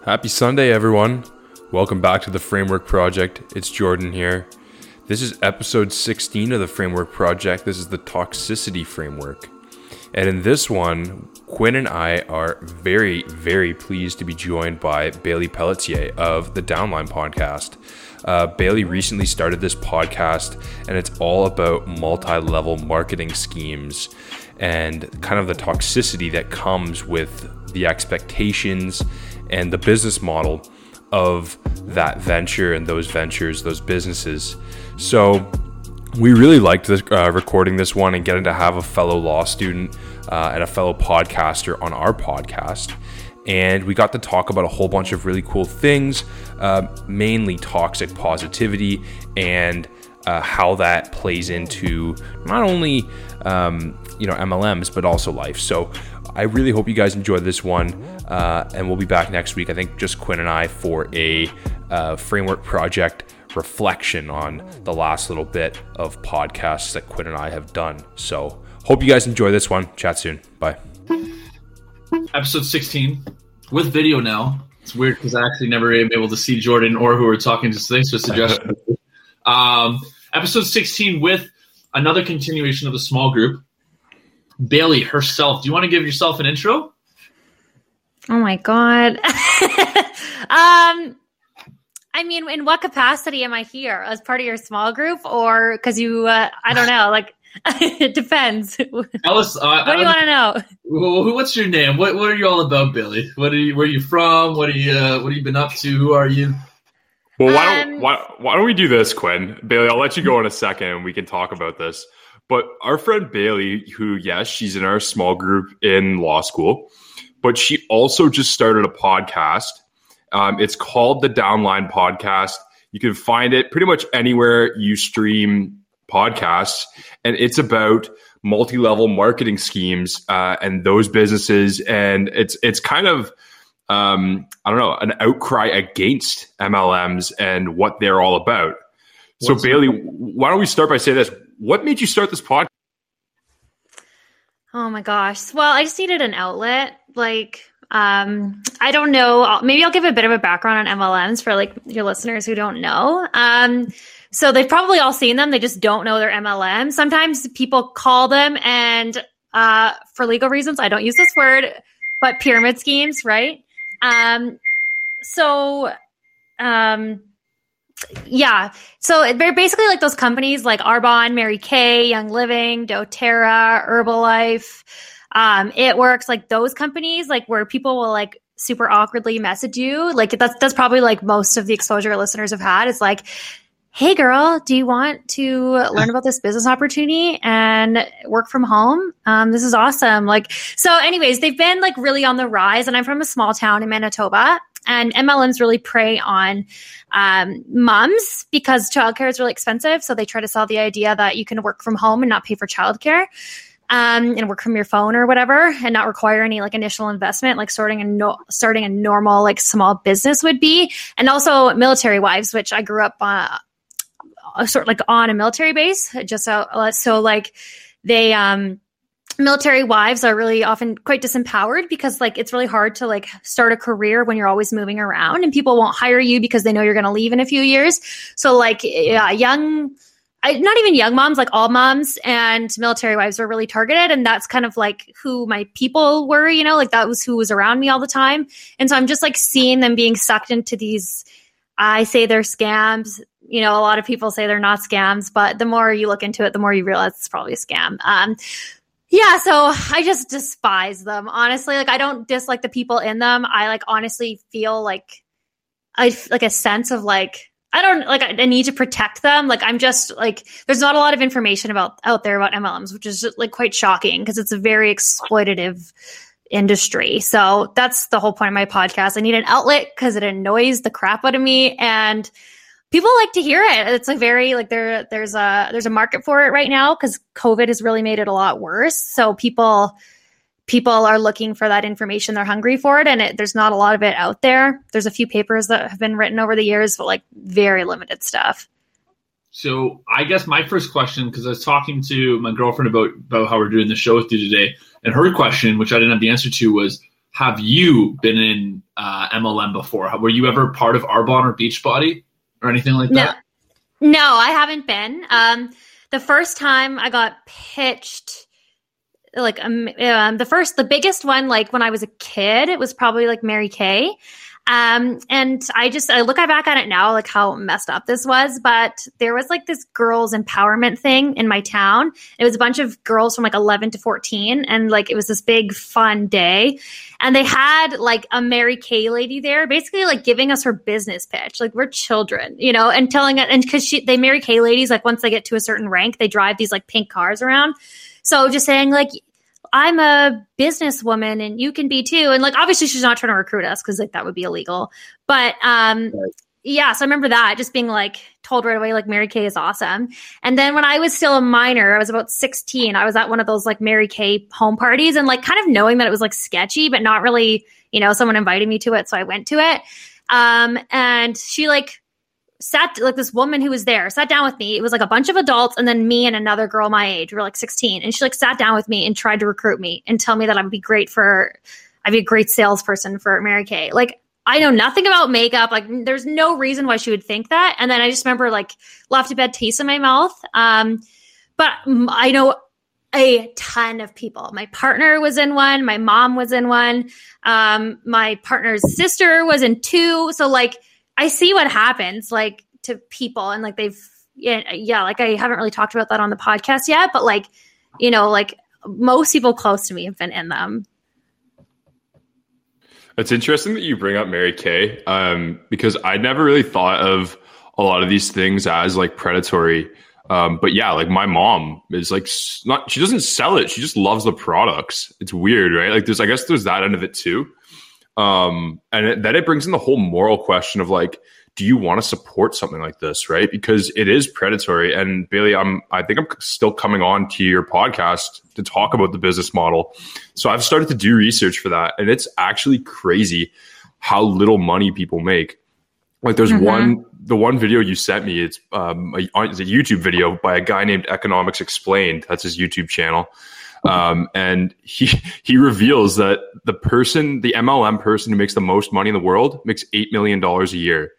Happy Sunday, everyone. Welcome back to the Framework Project. It's Jordan here. This is episode 16 of the Framework Project. This is the Toxicity Framework. And in this one, Quinn and I are very, very pleased to be joined by Bailey Pelletier of the Downline Podcast. Uh, Bailey recently started this podcast, and it's all about multi level marketing schemes and kind of the toxicity that comes with the expectations and the business model of that venture and those ventures, those businesses. So we really liked this, uh, recording this one and getting to have a fellow law student uh, and a fellow podcaster on our podcast. And we got to talk about a whole bunch of really cool things, uh, mainly toxic positivity and uh, how that plays into not only um, you know MLMs but also life. So I really hope you guys enjoyed this one, uh, and we'll be back next week. I think just Quinn and I for a uh, framework project reflection on the last little bit of podcasts that Quinn and I have done. So hope you guys enjoy this one. Chat soon. Bye. Episode 16 with video now. It's weird because I actually never am able to see Jordan or who we're talking to today. So suggestion. um, episode 16 with another continuation of the small group. Bailey herself. Do you want to give yourself an intro? Oh my god. um I mean, in what capacity am I here? As part of your small group or cuz you uh, I don't know, like it depends. Alice, uh, what do you want to know? Well, what's your name? What What are you all about, Billy? What are you? Where are you from? What are you? Uh, what have you been up to? Who are you? Well, why don't um, why, why don't we do this, Quinn? Bailey, I'll let you go in a second, and we can talk about this. But our friend Bailey, who yes, she's in our small group in law school, but she also just started a podcast. Um, it's called the Downline Podcast. You can find it pretty much anywhere you stream podcasts, and it's about multi-level marketing schemes uh, and those businesses, and it's it's kind of um, I don't know an outcry against MLMs and what they're all about. So What's Bailey, why don't we start by saying this? What made you start this podcast? Oh my gosh! Well, I just needed an outlet, like. Um, I don't know. Maybe I'll give a bit of a background on MLMs for like your listeners who don't know. Um, so they've probably all seen them. They just don't know their MLM. Sometimes people call them and uh, for legal reasons, I don't use this word, but pyramid schemes, right? Um, so, um, yeah. So they're basically like those companies like Arbonne, Mary Kay, Young Living, doTERRA, Herbalife, um, It Works, like those companies, like where people will like super awkwardly message you. Like that's that's probably like most of the exposure listeners have had. It's like, hey girl do you want to learn about this business opportunity and work from home um, this is awesome like so anyways they've been like really on the rise and i'm from a small town in manitoba and mlms really prey on um, moms because childcare is really expensive so they try to sell the idea that you can work from home and not pay for childcare um, and work from your phone or whatever, and not require any like initial investment, like starting a no- starting a normal like small business would be, and also military wives, which I grew up uh, sort of like on a military base. Just so, so like they, um, military wives are really often quite disempowered because like it's really hard to like start a career when you're always moving around and people won't hire you because they know you're going to leave in a few years. So like yeah, young I, not even young moms, like all moms and military wives were really targeted. And that's kind of like who my people were, you know, like that was who was around me all the time. And so I'm just like seeing them being sucked into these, I say they're scams you know, a lot of people say they're not scams, but the more you look into it, the more you realize it's probably a scam. Um, yeah, so I just despise them. Honestly, like I don't dislike the people in them. I like honestly feel like I like a sense of like I don't like I need to protect them. Like I'm just like there's not a lot of information about out there about MLMs, which is like quite shocking because it's a very exploitative industry. So that's the whole point of my podcast. I need an outlet because it annoys the crap out of me and people like to hear it. It's a very like there there's a there's a market for it right now because COVID has really made it a lot worse. So people people are looking for that information. They're hungry for it, and it, there's not a lot of it out there. There's a few papers that have been written over the years, but like very limited stuff. So I guess my first question, because I was talking to my girlfriend about about how we're doing the show with you today, and her question, which I didn't have the answer to, was have you been in uh, MLM before? Were you ever part of Arbonne or Beachbody or anything like No, that? no, I haven't been. Um, the first time I got pitched, like um, um, the first, the biggest one, like when I was a kid, it was probably like Mary Kay. Um, and I just I look back at it now, like how messed up this was. But there was like this girls empowerment thing in my town. It was a bunch of girls from like 11 to 14, and like it was this big fun day. And they had like a Mary Kay lady there, basically like giving us her business pitch. Like we're children, you know, and telling it. And because she, they Mary Kay ladies, like once they get to a certain rank, they drive these like pink cars around. So just saying like I'm a businesswoman and you can be too. And like obviously she's not trying to recruit us because like that would be illegal. But um Right. yeah, so I remember that just being like told right away like Mary Kay is awesome. And then when I was still a minor, I was about 16, I was at one of those like Mary Kay home parties and like kind of knowing that it was like sketchy, but not really, you know, someone invited me to it, so I went to it. Um and she like sat like this woman who was there sat down with me. It was like a bunch of adults and then me and another girl my age. We were like 16. And she like sat down with me and tried to recruit me and tell me that I would be great for I'd be a great salesperson for Mary Kay. Like I know nothing about makeup. Like there's no reason why she would think that. And then I just remember like left a bad taste in my mouth. Um, but I know a ton of people. My partner was in one. My mom was in one. Um, my partner's sister was in two. So like I see what happens like to people and like they've yeah, yeah, like I haven't really talked about that on the podcast yet, but like, you know, like most people close to me have been in them. It's interesting that you bring up Mary Kay um, because I never really thought of a lot of these things as like predatory. Um, but yeah, like my mom is like not, she doesn't sell it. She just loves the products. It's weird, right? Like there's, I guess there's that end of it too. Um, and it, then it brings in the whole moral question of like, do you want to support something like this, right? Because it is predatory. And Bailey, I'm, I think I'm still coming on to your podcast to talk about the business model. So I've started to do research for that, and it's actually crazy how little money people make. Like there's Mhm. one, the one video you sent me. It's um, a, it's a YouTube video by a guy named Economics Explained. That's his YouTube channel. Um, and he he reveals that the person, the MLM person who makes the most money in the world, makes eight million dollars a year.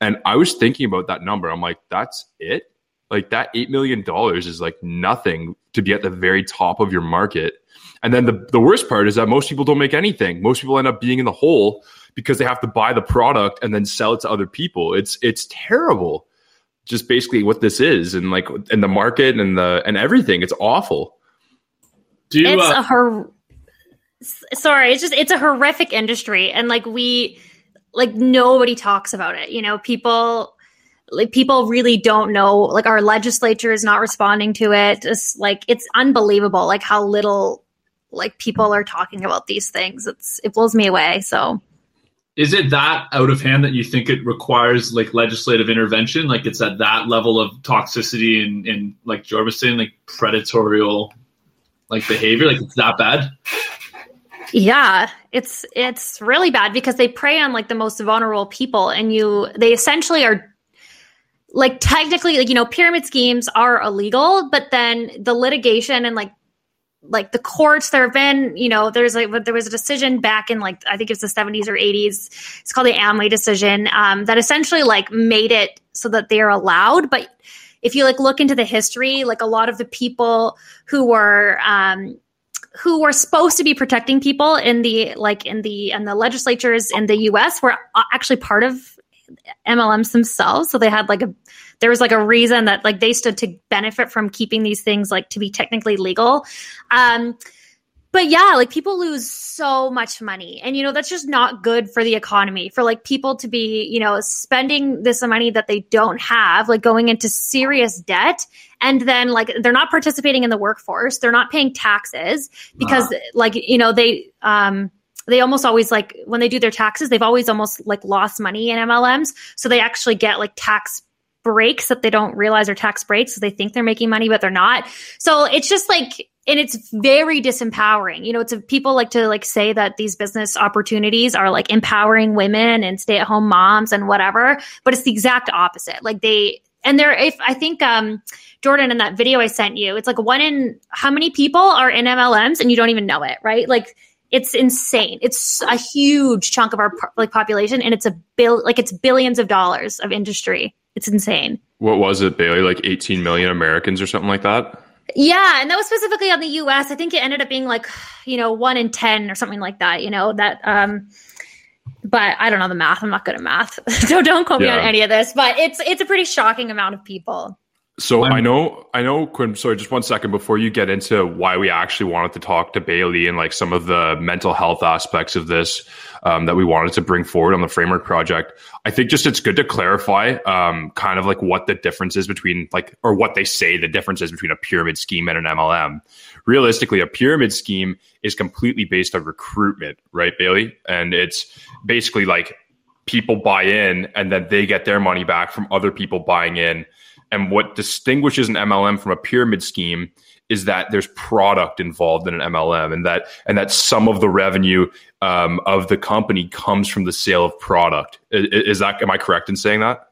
And I was thinking about that number. I'm like, that's it. Like that eight million dollars is like nothing to be at the very top of your market. And then the the worst part is that most people don't make anything. Most people end up being in the hole because they have to buy the product and then sell it to other people. It's it's terrible. Just basically what this is, and like and the market and the and everything. It's awful. Do you, it's uh, a hor- sorry it's just it's a horrific industry and like we like nobody talks about it you know? People like people really don't know like our legislature is not responding to it. It's like it's unbelievable like how little like people are talking about these things. It's it blows me away so. Is it that out of hand that you think it requires like legislative intervention? Like it's at that level of toxicity and, and like George saying, like predatorial like behavior? Like it's that bad? Yeah, it's it's really bad because they prey on like the most vulnerable people and you they essentially are like technically like you know pyramid schemes are illegal, but then the litigation and like like the courts there have been you know there's like there was a decision back in like i think it's the 70s or 80s it's called the amway decision um, that essentially like made it so that they're allowed but if you like look into the history like a lot of the people who were um, who were supposed to be protecting people in the like in the and the legislatures in the US were actually part of MLMs themselves. So they had like a there was like a reason that like they stood to benefit from keeping these things like to be technically legal. Um but yeah like people lose so much money. And you know that's just not good for the economy for like people to be you know spending this money that they don't have like going into serious debt and then like they're not participating in the workforce. They're not paying taxes because like you know they um they almost always like when they do their taxes they've always almost like lost money in MLMs so they actually get like tax breaks that they don't realize are tax breaks. So they think they're making money but they're not. So it's just like and it's very disempowering you know it's a, people like to like say that these business opportunities are like empowering women and stay-at-home moms and whatever but it's the exact opposite like they and there if i think um jordan in that video i sent you it's like one in how many people are in mlms and you don't even know it right like It's insane. It's a huge chunk of our like population, and it's a bill like it's billions of dollars of industry. It's insane. What was it, Bailey? Like 18 million Americans or something like that? Yeah, and that was specifically on the US. I think it ended up being like, you know, 1 in 10 or something like that, you know, that um but I don't know the math. I'm not good at math. so don't quote yeah. me on any of this, but it's it's a pretty shocking amount of people. So I'm, i know, I know, Quinn. Sorry, just one second before you get into why we actually wanted to talk to Bailey and like some of the mental health aspects of this um, that we wanted to bring forward on the framework project. I think just it's good to clarify um, kind of like what the difference is between like or what they say the difference is between a pyramid scheme and an MLM. Realistically, a pyramid scheme is completely based on recruitment, right, Bailey? And it's basically like people buy in and then they get their money back from other people buying in and what distinguishes an MLM from a pyramid scheme is that there's product involved in an MLM, and that and that some of the revenue um, of the company comes from the sale of product. Is, is that am I correct in saying that?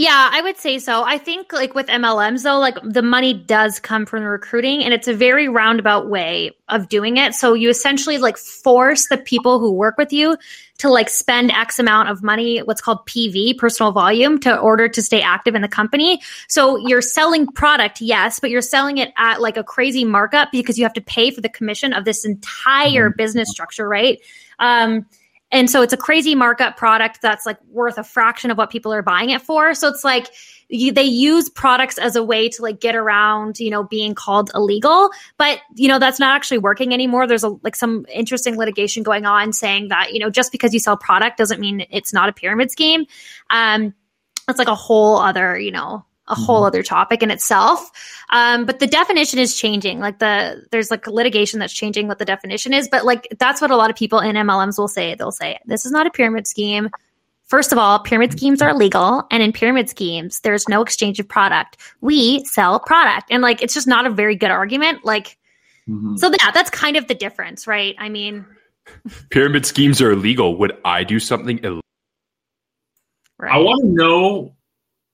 Yeah, I would say so. I think like with MLMs though, like the money does come from the recruiting and it's a very roundabout way of doing it. So you essentially like force the people who work with you to like spend X amount of money, what's called PV, personal volume, to order to stay active in the company. So you're selling product, yes, but you're selling it at like a crazy markup because you have to pay for the commission of this entire mm-hmm. business structure, right? Um, and so it's a crazy markup product that's like worth a fraction of what people are buying it for. So it's like you, they use products as a way to like get around, you know, being called illegal. But, you know, that's not actually working anymore. There's a, like some interesting litigation going on saying that, you know, just because you sell product doesn't mean it's not a pyramid scheme. Um, it's like a whole other, you know, a whole mm-hmm. other topic in itself. Um, but the definition is changing. Like the there's like litigation that's changing what the definition is. But like that's what a lot of people in MLMs will say. They'll say this is not a pyramid scheme. First of all, pyramid schemes are illegal, and in pyramid schemes, there's no exchange of product. We sell product, and like it's just not a very good argument. Like, mm-hmm. so yeah, that's kind of the difference, right? I mean, pyramid schemes are illegal. Would I do something illegal? Right. I want to know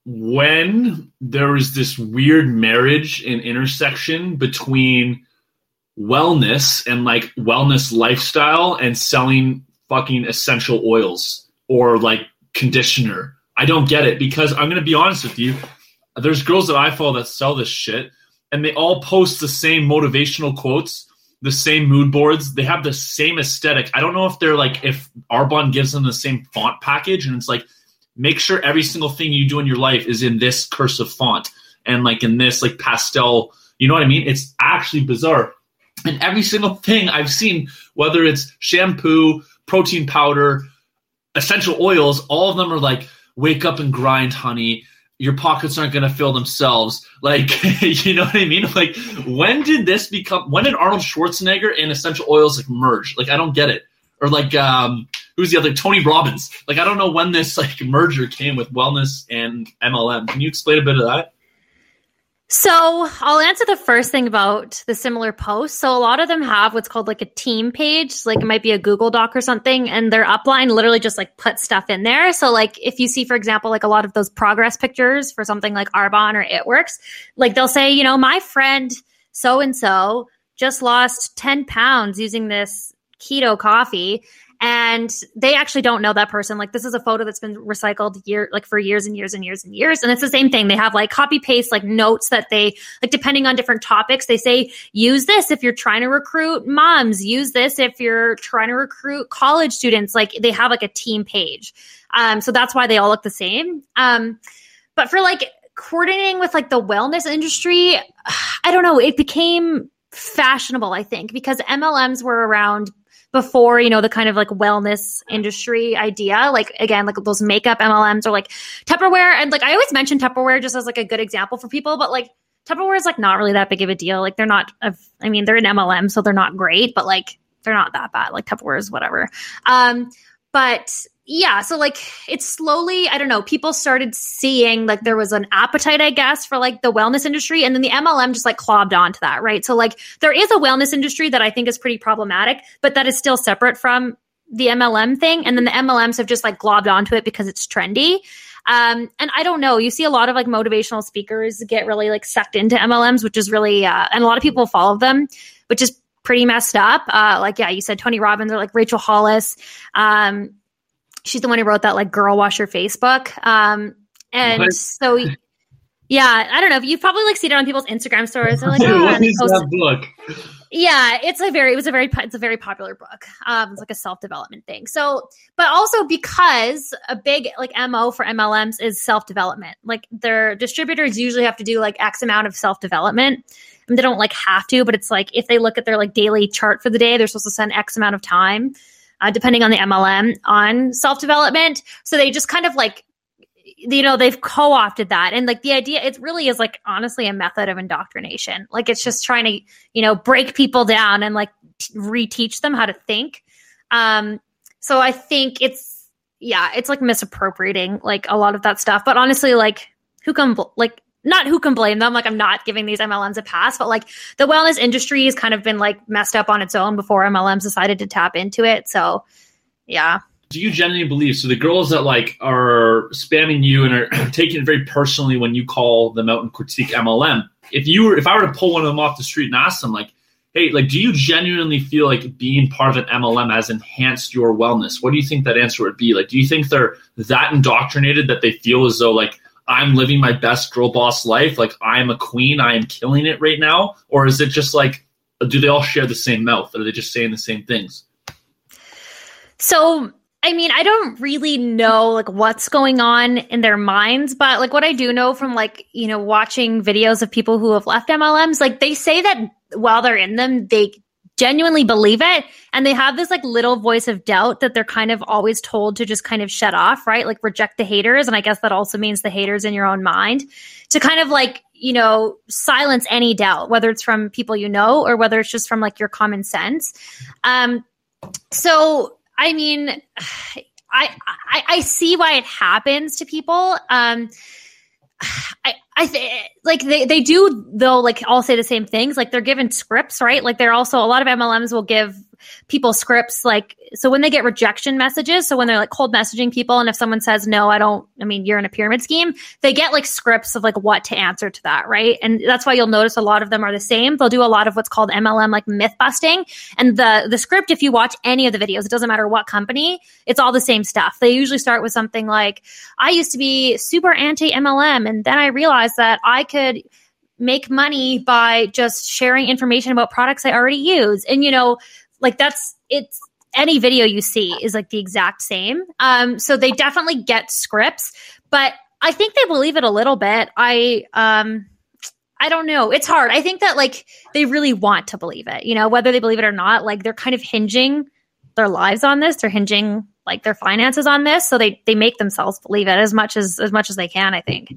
when there was this weird marriage and intersection between wellness and like wellness lifestyle and selling fucking essential oils or like conditioner. I don't get it because I'm going to be honest with you. There's girls that I follow that sell this shit and they all post the same motivational quotes, the same mood boards. They have the same aesthetic. I don't know if they're like, if Arbonne gives them the same font package and it's like, make sure every single thing you do in your life is in this cursive font and like in this like pastel you know what i mean? It's actually bizarre. And every single thing i've seen whether it's shampoo protein powder essential oils all of them are like wake up and grind honey. Your pockets aren't going to fill themselves. Like you know what i mean? Like when did this become when did arnold schwarzenegger and essential oils like merge? Like i don't get it. Or like um who's the other Tony Robbins. Like I don't know when this like merger came with wellness and MLM. Can you explain a bit of that? So I'll answer the first thing about the similar posts. So a lot of them have what's called like a team page, like it might be a Google Doc or something, and their upline literally just like put stuff in there. So like if you see, for example, like a lot of those progress pictures for something like Arbonne or It Works, like they'll say, you know, my friend so and so just lost 10 pounds using this keto coffee and they actually don't know that person. Like this is a photo that's been recycled year like for years and years and years and years. And it's the same thing. They have like copy paste like notes that they like depending on different topics they say use this if you're trying to recruit moms. Use this if you're trying to recruit college students. Like they have like a team page. Um so that's why they all look the same. Um but for like coordinating with like the wellness industry i don't know. It became fashionable i think because mlms were around before, you know, the kind of like wellness industry idea. Like again, like those makeup MLMs or like Tupperware. And like I always mention Tupperware just as like a good example for people, but like Tupperware is like not really that big of a deal. Like they're not, I mean, they're an MLM, so they're not great, but like they're not that bad. Like Tupperware is whatever. Um, but yeah, so like it's slowly, I don't know, people started seeing like there was an appetite, I guess, for like the wellness industry. And then the MLM just like clobbed onto that, right? So like there is a wellness industry that I think is pretty problematic, but that is still separate from the MLM thing. And then the MLMs have just like globbed onto it because it's trendy. Um, and I don't know, you see a lot of like motivational speakers get really like sucked into MLMs, which is really, uh, and a lot of people follow them, which is pretty messed up. Uh, like yeah, you said Tony Robbins or like Rachel Hollis. Um, she's the one who wrote that like "Girl Wash Your Face book." Um, and What? so yeah, I don't know. You've probably like seen it on people's Instagram stories. They're like, oh, what is that book? yeah it's a very it was a very it's a very popular book um it's like a self-development thing so but also because a big like mo for mlms is self-development like their distributors usually have to do like x amount of self-development and they don't like have to but it's like if they look at their like daily chart for the day they're supposed to spend x amount of time uh, depending on the mlm on self-development. So they just kind of like you know they've co-opted that. And like the idea it really is like honestly a method of indoctrination. Like it's just trying to you know break people down and like t- reteach them how to think. Um so i think it's yeah it's like misappropriating like a lot of that stuff. But honestly like who can like not who can blame them like i'm not giving these mlms a pass but like the wellness industry has kind of been like messed up on its own before mlms decided to tap into it so yeah. Do you genuinely believe so the girls that like are spamming you and are taking it very personally when you call them out and critique mlm if you were if i were to pull one of them off the street and ask them like hey like do you genuinely feel like being part of an mlm has enhanced your wellness? What do you think that answer would be? Like do you think they're that indoctrinated that they feel as though like i'm living my best girl boss life. Like i'm a queen. I am killing it right now. Or is it just like do they all share the same mouth? Are they just saying the same things? So, I mean, I don't really know like what's going on in their minds, but like what I do know from like, you know, watching videos of people who have left MLMs, like they say that while they're in them, they genuinely believe it and they have this like little voice of doubt that they're kind of always told to just kind of shut off, right? Like reject the haters and I guess that also means the haters in your own mind to kind of like, you know, silence any doubt whether it's from people you know or whether it's just from like your common sense. Um so I mean, I, I I see why it happens to people. Um, I I th- like they they do though. Like all say the same things. Like they're given scripts, right? Like they're also a lot of MLMs will give people scripts. Like so when they get rejection messages, so when they're like cold messaging people, and if someone says no, I don't. I mean, you're in a pyramid scheme. They get like scripts of like what to answer to that, right? And that's why you'll notice a lot of them are the same. They'll do a lot of what's called MLM like myth busting, and the the script. If you watch any of the videos, it doesn't matter what company, it's all the same stuff. They usually start with something like, "I used to be super anti MLM, and then I realized that I could." make money by just sharing information about products I already use. And you know, like that's it's any video you see is like the exact same. Um so they definitely get scripts, but I think they believe it a little bit. I um I don't know. It's hard. I think that like they really want to believe it. You know, whether they believe it or not, like they're kind of hinging their lives on this. They're hinging like their finances on this, so they they make themselves believe it as much as as much as they can, I think.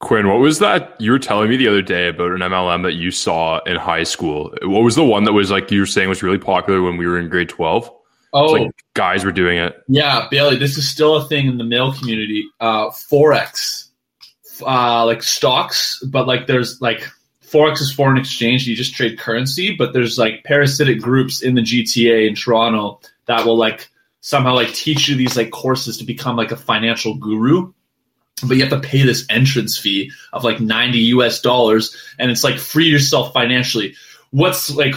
Quinn, what was that you were telling me the other day about an MLM that you saw in high school? What was the one that was like you were saying was really popular when we were in grade 12? oh like guys were doing it. Yeah, Bailey, this is still a thing in the male community. Uh, Forex, uh, like stocks, but like there's like Forex is foreign exchange. You just trade currency, but there's like parasitic groups in the GTA in Toronto that will like somehow like teach you these like courses to become like a financial guru. But you have to pay this entrance fee of like 90 US dollars and it's like free yourself financially. What's like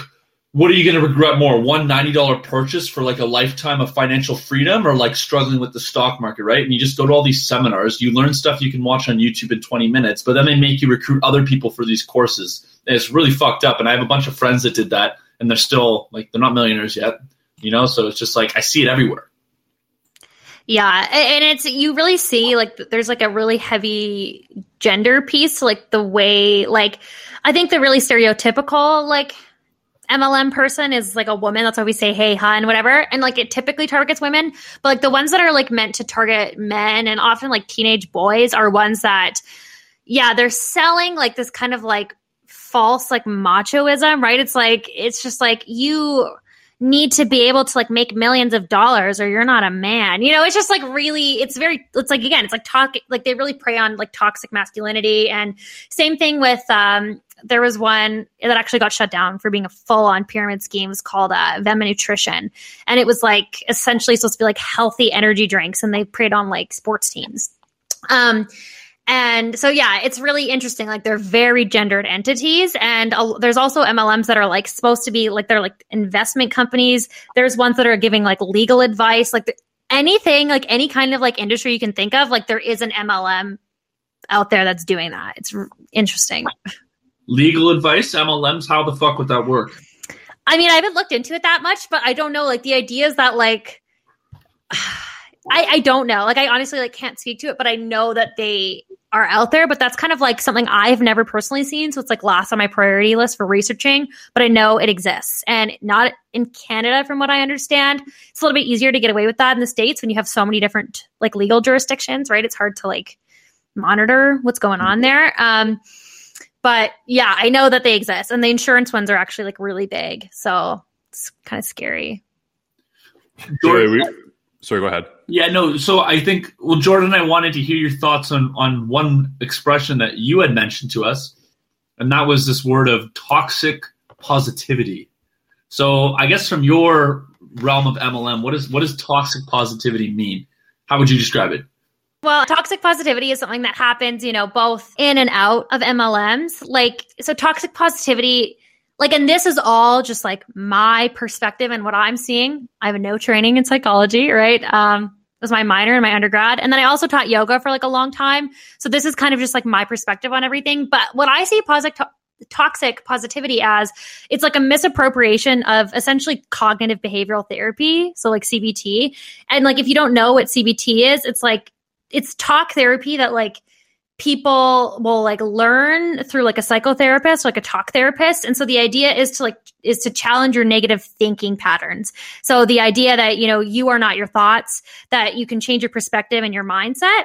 what are you going to regret more one $90 purchase for like a lifetime of financial freedom or like struggling with the stock market right? And you just go to all these seminars you learn stuff you can watch on youtube in 20 minutes but then they make you recruit other people for these courses. And it's really fucked up and i have a bunch of friends that did that and they're still like they're not millionaires yet you know? So it's just like i see it everywhere Yeah, and it's you really see like there's like a really heavy gender piece, like the way like I think the really stereotypical like MLM person is like a woman. That's why we say hey, hun, whatever. And like it typically targets women, but like the ones that are like meant to target men and often like teenage boys are ones that, yeah, they're selling like this kind of like false like machoism, right? It's like it's just like you need to be able to like make millions of dollars or you're not a man. You know, it's just like really it's very it's like again, it's like talk like they really prey on like toxic masculinity and same thing with um there was one that actually got shut down for being a full on pyramid scheme. It was called uh, Vemma Nutrition. And it was like essentially supposed to be like healthy energy drinks and they preyed on like sports teams. Um And so, yeah, it's really interesting. Like they're very gendered entities. And uh, there's also MLMs that are like supposed to be like they're like investment companies. There's ones that are giving like legal advice, like the, anything, like any kind of like industry you can think of. Like there is an MLM out there that's doing that. It's r- interesting. Legal advice, MLMs, how the fuck would that work? I mean, I haven't looked into it that much, but I don't know. Like the idea is that like I, I don't know. Like I honestly like can't speak to it, but I know that they are out there. But that's kind of like something I've never personally seen. So it's like last on my priority list for researching. But I know it exists, and not in Canada, from what I understand. It's a little bit easier to get away with that in the states when you have so many different like legal jurisdictions, right? It's hard to like monitor what's going on there. Um, but yeah, I know that they exist, and the insurance ones are actually like really big, so it's kind of scary. Sorry, we, sorry, go ahead. Yeah, no. So I think, well, Jordan, I wanted to hear your thoughts on on one expression that you had mentioned to us, and that was this word of toxic positivity. So I guess from your realm of MLM, what is what does toxic positivity mean? How would you describe it? Well, toxic positivity is something that happens, you know, both in and out of MLMs. Like, so toxic positivity, like, and this is all just like my perspective and what I'm seeing. I have no training in psychology, right? Um, was my minor in my undergrad. And then I also taught yoga for like a long time. So this is kind of just like my perspective on everything. But what I see positive, toxic positivity as it's like a misappropriation of essentially cognitive behavioral therapy so like cbt and like if you don't know what cbt is it's like it's talk therapy that like people will like learn through like a psychotherapist like a talk therapist. And so the idea is to like is to challenge your negative thinking patterns. So the idea that you know you are not your thoughts that you can change your perspective and your mindset.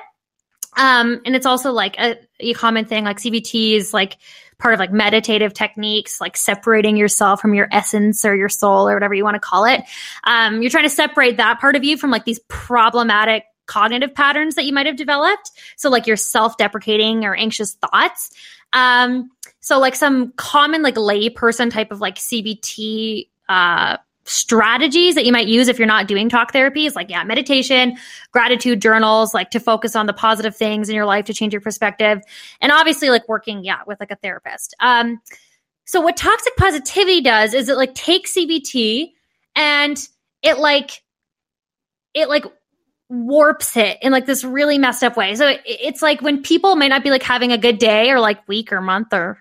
Um and it's also like a, a common thing like cbt is like part of like meditative techniques like separating yourself from your essence or your soul or whatever you want to call it. Um you're trying to separate that part of you from like these problematic cognitive patterns that you might have developed. So, like your self deprecating or anxious thoughts. Um, so, like some common, like layperson type of like CBT uh, strategies that you might use if you're not doing talk therapies, like, yeah, meditation, gratitude journals, like to focus on the positive things in your life to change your perspective. And obviously, like working, yeah, with like a therapist. Um, so, what toxic positivity does is it like takes CBT and it like, it like warps it in like this really messed up way. So it, it's like when people might not be like having a good day or like week or month or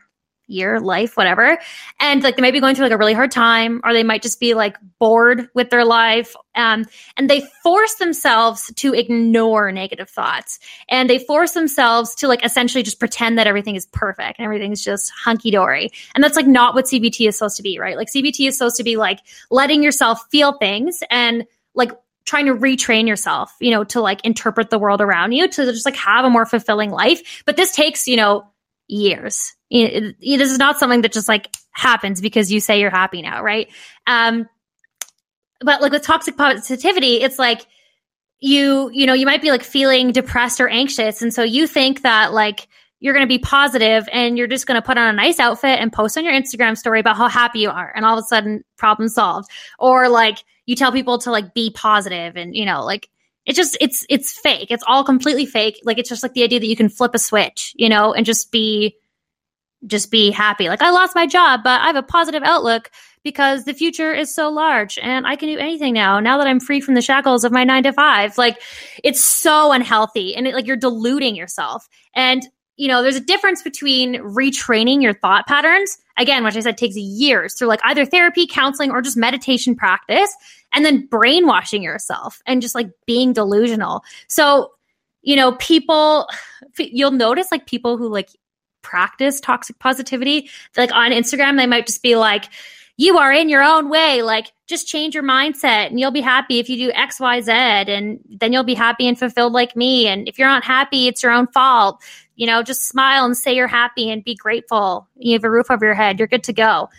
year, life, whatever, and like they might be going through like a really hard time, or they might just be like bored with their life, um, and they force themselves to ignore negative thoughts, and they force themselves to like essentially just pretend that everything is perfect and everything's just hunky dory, and that's like not what CBT is supposed to be, right? Like CBT is supposed to be like letting yourself feel things and like trying to retrain yourself, you know, to like interpret the world around you to just like have a more fulfilling life. But this takes, you know, years. You know, this is not something that just like happens because you say you're happy now, right? Um, but like with toxic positivity, it's like you, you know, you might be like feeling depressed or anxious. And so you think that like, you're going to be positive and you're just going to put on a nice outfit and post on your Instagram story about how happy you are and all of a sudden problem solved. Or like you tell people to like be positive and you know like it's just it's it's fake. It's all completely fake. Like it's just like the idea that you can flip a switch you know and just be just be happy. Like i lost my job but i have a positive outlook because the future is so large and i can do anything now. Now that i'm free from the shackles of my 9 to 5 like it's so unhealthy and it, like you're deluding yourself. And you know, there's a difference between retraining your thought patterns, again, which I said takes years through like either therapy, counseling, or just meditation practice, and then brainwashing yourself and just like being delusional. So, you know, people, you'll notice like people who like practice toxic positivity, like on Instagram, they might just be like, you are in your own way. Like, just change your mindset and you'll be happy if you do X, Y, Z. And then you'll be happy and fulfilled like me. And if you're not happy, it's your own fault. You know, just smile and say you're happy and be grateful. You have a roof over your head. You're good to go.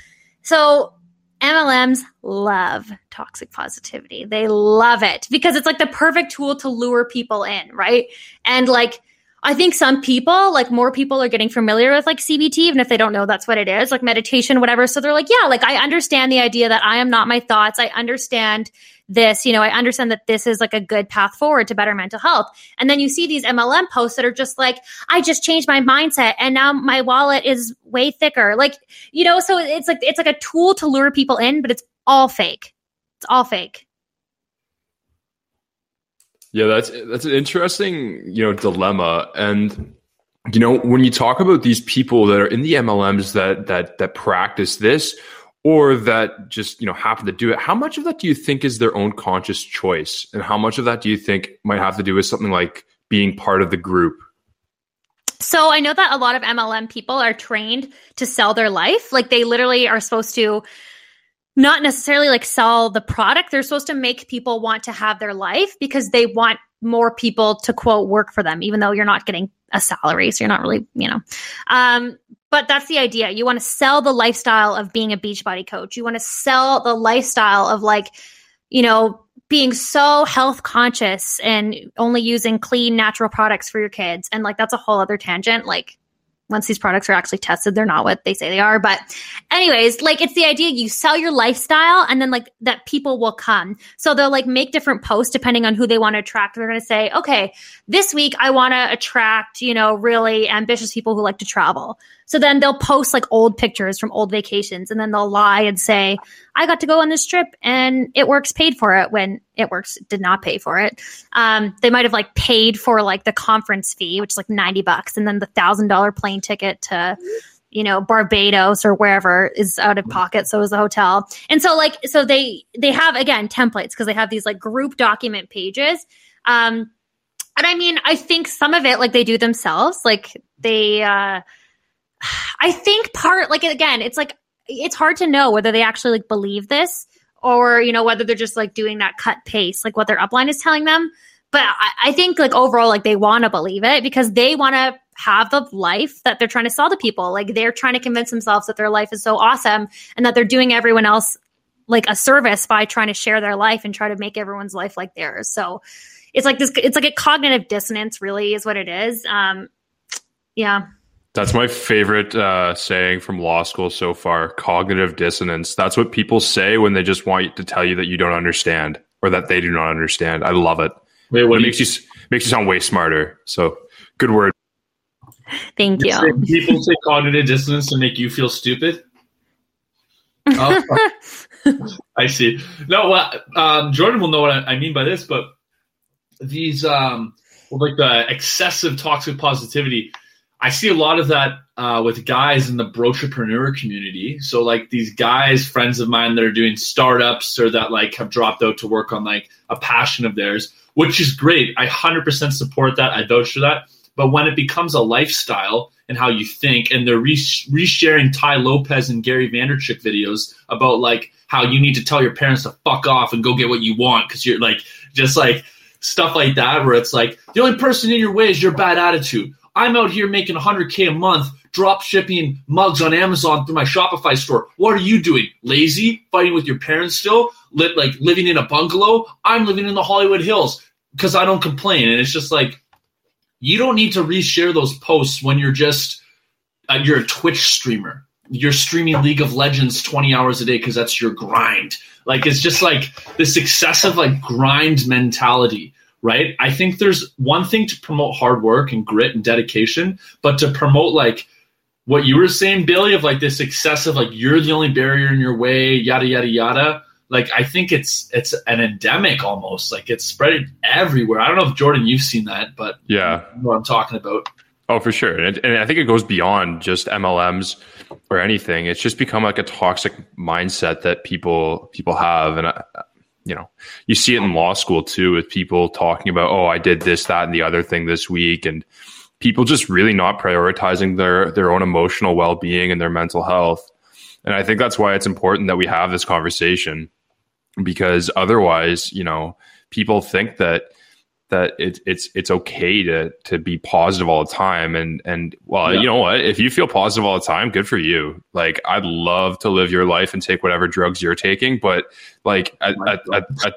So, MLMs love toxic positivity. They love it because it's like the perfect tool to lure people in, right? And like, I think some people, like more people are getting familiar with like CBT, even if they don't know that's what it is, like meditation, whatever. So they're like, yeah, like I understand the idea that I am not my thoughts. I understand this, you know, I understand that this is like a good path forward to better mental health. And then you see these MLM posts that are just like, I just changed my mindset and now my wallet is way thicker. Like, you know, so it's like, it's like a tool to lure people in, but it's all fake. It's all fake. Yeah, that's that's an interesting, you know, dilemma. And you know, when you talk about these people that are in the MLMs that that that practice this or that just, you know, happen to do it, how much of that do you think is their own conscious choice? And how much of that do you think might have to do with something like being part of the group? So I know that a lot of MLM people are trained to sell their life. Like they literally are supposed to not necessarily like sell the product. They're supposed to make people want to have their life because they want more people to quote work for them, even though you're not getting a salary. So you're not really, you know. Um, but that's the idea. You want to sell the lifestyle of being a Beachbody coach. You want to sell the lifestyle of like, you know, being so health conscious and only using clean natural products for your kids. And like that's a whole other tangent. Like once these products are actually tested, they're not what they say they are. But, anyways, like it's the idea you sell your lifestyle and then like that people will come. So they'll like make different posts depending on who they want to attract. They're going to say, okay, this week I want to attract, you know, really ambitious people who like to travel. So then they'll post like old pictures from old vacations and then they'll lie and say, I got to go on this trip and it works paid for it when it works did not pay for it. Um, they might have like paid for like the conference fee, which is like 90 bucks, and then the thousand dollar plane ticket to, you know, Barbados or wherever is out of pocket. So is the hotel. And so like, so they, they have again templates because they have these like group document pages. Um, and I mean, I think some of it like they do themselves, like they, uh, I think part like again, it's like it's hard to know whether they actually like believe this or you know whether they're just like doing that cut pace, like what their upline is telling them. But I, I think like overall, like they want to believe it because they want to have the life that they're trying to sell to people. Like they're trying to convince themselves that their life is so awesome and that they're doing everyone else like a service by trying to share their life and try to make everyone's life like theirs. So it's like this it's like a cognitive dissonance really is what it is. Um yeah. That's my favorite uh, saying from law school so far cognitive dissonance. That's what people say when they just want to tell you that you don't understand or that they do not understand. I love it. Wait, what it makes you, you makes you sound way smarter. So good word. Thank you. People say cognitive dissonance to make you feel stupid. Oh, I see. No, well, um, Jordan will know what I, I mean by this, but these um, like the excessive toxic positivity I see a lot of that uh, with guys in the brochurepreneur community. So like these guys, friends of mine that are doing startups or that like have dropped out to work on like a passion of theirs, which is great. I 100% support that. I vouch for that. But when it becomes a lifestyle and how you think, and they're re- resharing Tai Lopez and Gary Vaynerchuk videos about like how you need to tell your parents to fuck off and go get what you want because you're like just like stuff like that, where it's like the only person in your way is your bad attitude I'm out here making 100K a month, drop shipping mugs on Amazon through my Shopify store. What are you doing? Lazy? Fighting with your parents still? Lit, like living in a bungalow? I'm living in the Hollywood Hills because I don't complain. And it's just like, you don't need to reshare those posts when you're just, uh, you're a Twitch streamer. You're streaming League of Legends 20 hours a day because that's your grind. Like, it's just like this excessive, like, grind mentality right? I think there's one thing to promote hard work and grit and dedication, but to promote like what you were saying, Billy, of like this excessive, like you're the only barrier in your way, yada yada yada. Like I think it's it's an endemic almost. Like it's spread everywhere. I don't know if Jordan, you've seen that, but yeah, what I'm talking about. Oh, for sure, and, and I think it goes beyond just MLMs or anything. It's just become like a toxic mindset that people people have, and I, you know, you see it in law school too with people talking about, oh, I did this, that, and the other thing this week, and people just really not prioritizing their their own emotional well being and their mental health. And I think that's why it's important that we have this conversation because otherwise, you know, people think that that it, it's it's okay to to be positive all the time. And and well yeah. you know what? If you feel positive all the time good for you. Like I'd love to live your life and take whatever drugs you're taking but like at, at, at,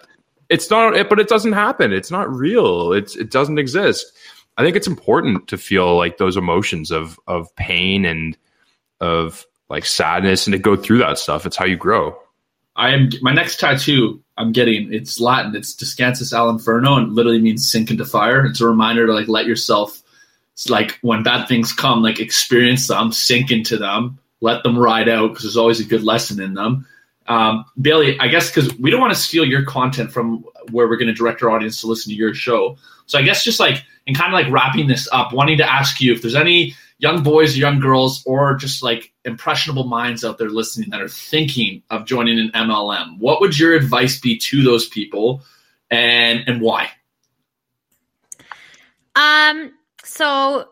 it's not it, but it doesn't happen. It's not real. It's it doesn't exist. I think it's important to feel like those emotions of of pain and of like sadness and to go through that stuff. It's how you grow. I am my next tattoo. I'm getting it's Latin. It's Descansus al Inferno, and literally means sink into fire. It's a reminder to like let yourself. Like when bad things come, like experience them, sink into them, let them ride out because there's always a good lesson in them. Um, Bailey, I guess because we don't want to steal your content from where we're going to direct our audience to listen to your show. So I guess just like and kind of like wrapping this up, wanting to ask you if there's any young boys young girls or just like impressionable minds out there listening that are thinking of joining an MLM, what would your advice be to those people and and why? Um so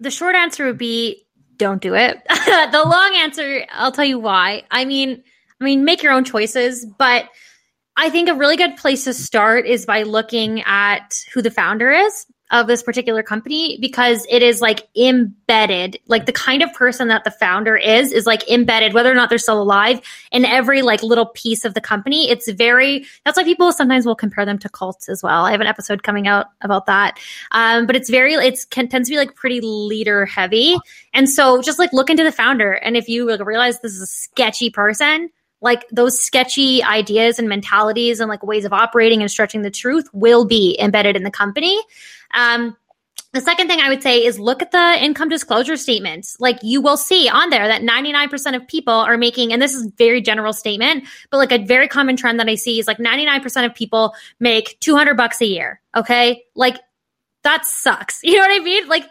the short answer would be don't do it. the long answer, I'll tell you why. I mean, I mean, make your own choices, but I think a really good place to start is by looking at who the founder is of this particular company because it is like embedded. Like the kind of person that the founder is is like embedded whether or not they're still alive in every like little piece of the company. It's very that's why people sometimes will compare them to cults as well. I have an episode coming out about that. Um, but it's very it's can, tends to be like pretty leader heavy. And so just like look into the founder. And if you like, realize this is a sketchy person like those sketchy ideas and mentalities and like ways of operating and stretching the truth will be embedded in the company. Um, the second thing I would say is look at the income disclosure statements. Like you will see on there that 99% of people are making, and this is very general statement, but like a very common trend that I see is like 99% of people make 200 bucks a year. Okay. Like that sucks. You know what I mean? Like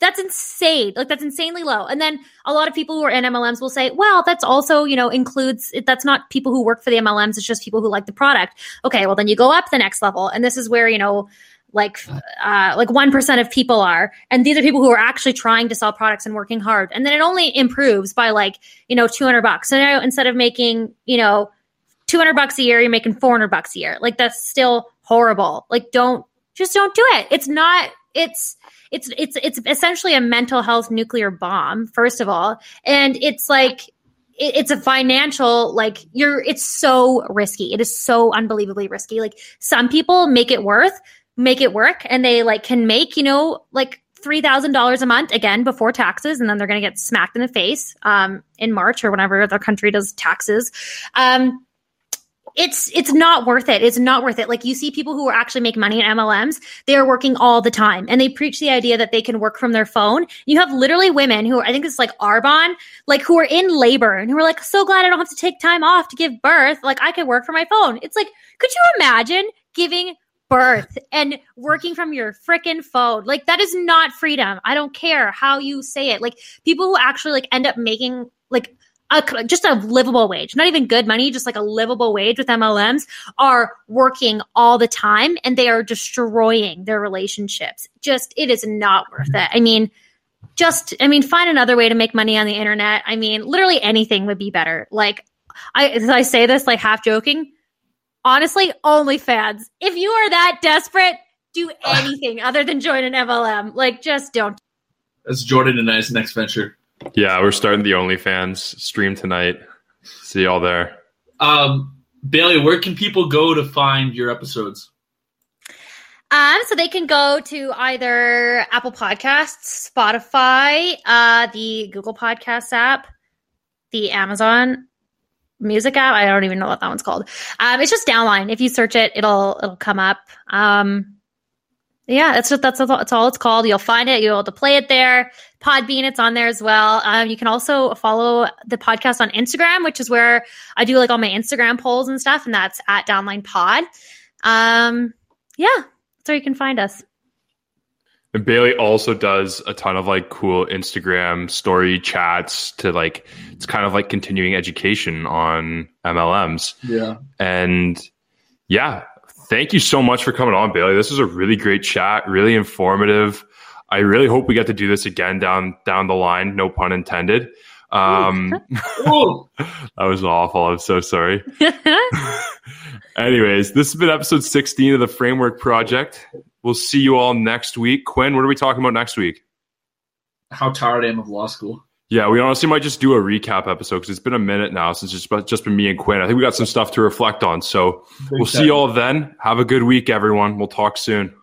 that's insane. Like that's insanely low. And then a lot of people who are in MLMs will say, well, that's also, you know, includes that's not people who work for the MLMs, it's just people who like the product. Okay, well then you go up the next level. And this is where, you know, like uh, like 1% of people are and these are people who are actually trying to sell products and working hard and then it only improves by like you know 200 bucks so now instead of making you know 200 bucks a year you're making 400 bucks a year like that's still horrible like don't just don't do it it's not it's it's it's it's essentially a mental health nuclear bomb first of all. And it's like it, it's a financial like you're it's so risky. It is so unbelievably risky. Like some people make it worth make it work and they like can make you know like $3000 a month again before taxes and then they're going to get smacked in the face um, in march or whenever the country does taxes. Um, it's it's not worth it. It's not worth it. Like you see people who are actually make money in MLMs, they are working all the time and they preach the idea that they can work from their phone. You have literally women who are, I think it's like Arbonne, like who are in labor and who are like, so glad I don't have to take time off to give birth. Like I can work from my phone. It's like, could you imagine giving birth and working from your freaking phone. Like that is not freedom. I don't care how you say it. Like people who actually like end up making like a, just a livable wage, not even good money, just like a livable wage with MLMs are working all the time and they are destroying their relationships. Just, it is not worth it. I mean, just, I mean, find another way to make money on the internet. I mean, literally anything would be better. Like, I, I say this like half joking. Honestly, OnlyFans. If you are that desperate, do ah. anything other than join an MLM. Like, just don't. That's Jordan and I's next venture. Yeah, we're starting the OnlyFans stream tonight. See y'all there. Um, Bailey, where can people go to find your episodes? Um, so they can go to either Apple Podcasts, Spotify, uh, the Google Podcasts app, the Amazon Music app. I don't even know what that one's called. Um, it's just downline. If you search it, it'll it'll come up. Um, yeah, that's what that's, that's all it's called. You'll find it. You'll be able to play it there. Podbean, it's on there as well. Um, you can also follow the podcast on Instagram, which is where I do like all my Instagram polls and stuff, and that's at Downline Pod. Um, yeah, that's where you can find us. And Bailey also does a ton of like cool Instagram story chats to like it's kind of like continuing education on MLMs. Yeah. And yeah, thank you so much for coming on, Bailey. This was a really great chat, really informative. I really hope we get to do this again down down the line. No pun intended. Um, that was awful. I'm so sorry. Anyways, this has been episode 16 of the Framework Project. We'll see you all next week. Quinn, what are we talking about next week? How tired I am of law school. Yeah, we honestly might just do a recap episode because it's been a minute now since it's just been me and Quinn. I think we got some stuff to reflect on. So Big we'll time. see you all then. Have a good week, everyone. We'll talk soon.